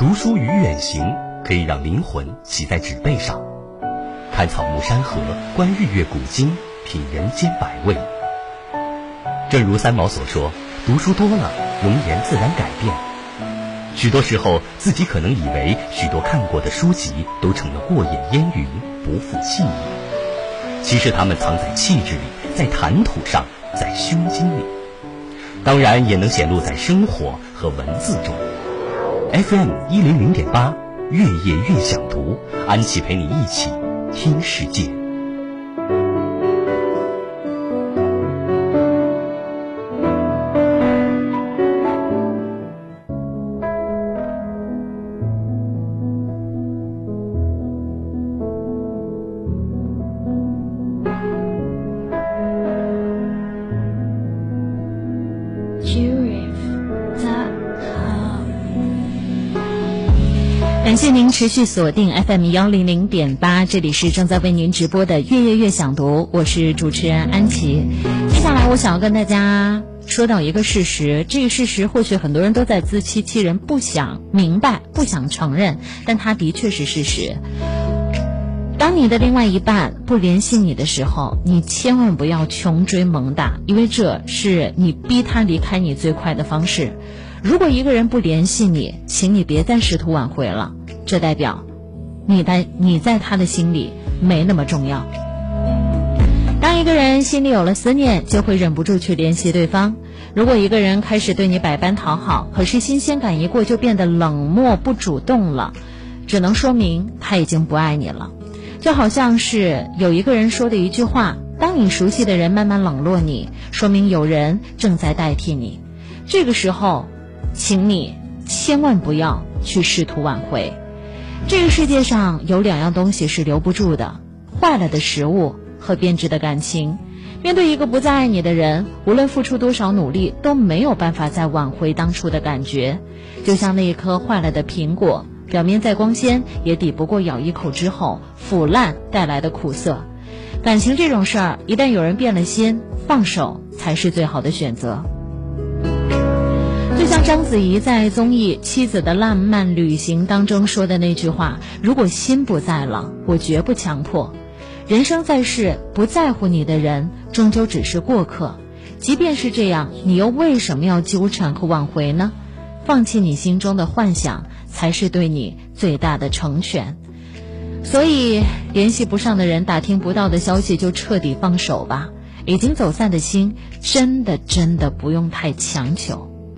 读书与远行可以让灵魂骑在纸背上，看草木山河，观日月古今，品人间百味。正如三毛所说：“读书多了，容颜自然改变。”许多时候，自己可能以为许多看过的书籍都成了过眼烟云，不复记忆。其实，它们藏在气质里，在谈吐上，在胸襟里。当然，也能显露在生活和文字中。FM 一零零点八，月夜月想读，安琪陪你一起听世界。感谢您持续锁定 FM 幺零零点八，这里是正在为您直播的《月夜月想读》，我是主持人安琪。接下来，我想要跟大家说到一个事实，这个事实或许很多人都在自欺欺人，不想明白，不想承认，但它的确是事实。当你的另外一半不联系你的时候，你千万不要穷追猛打，因为这是你逼他离开你最快的方式。如果一个人不联系你，请你别再试图挽回了。这代表，你在你在他的心里没那么重要。当一个人心里有了思念，就会忍不住去联系对方。如果一个人开始对你百般讨好，可是新鲜感一过就变得冷漠不主动了，只能说明他已经不爱你了。就好像是有一个人说的一句话：当你熟悉的人慢慢冷落你，说明有人正在代替你。这个时候，请你千万不要去试图挽回。这个世界上有两样东西是留不住的：坏了的食物和变质的感情。面对一个不再爱你的人，无论付出多少努力，都没有办法再挽回当初的感觉。就像那一颗坏了的苹果，表面再光鲜，也抵不过咬一口之后腐烂带来的苦涩。感情这种事儿，一旦有人变了心，放手才是最好的选择。章子怡在综艺《妻子的浪漫旅行》当中说的那句话：“如果心不在了，我绝不强迫。人生在世，不在乎你的人，终究只是过客。即便是这样，你又为什么要纠缠和挽回呢？放弃你心中的幻想，才是对你最大的成全。所以，联系不上的人，打听不到的消息，就彻底放手吧。已经走散的心，真的真的不用太强求。”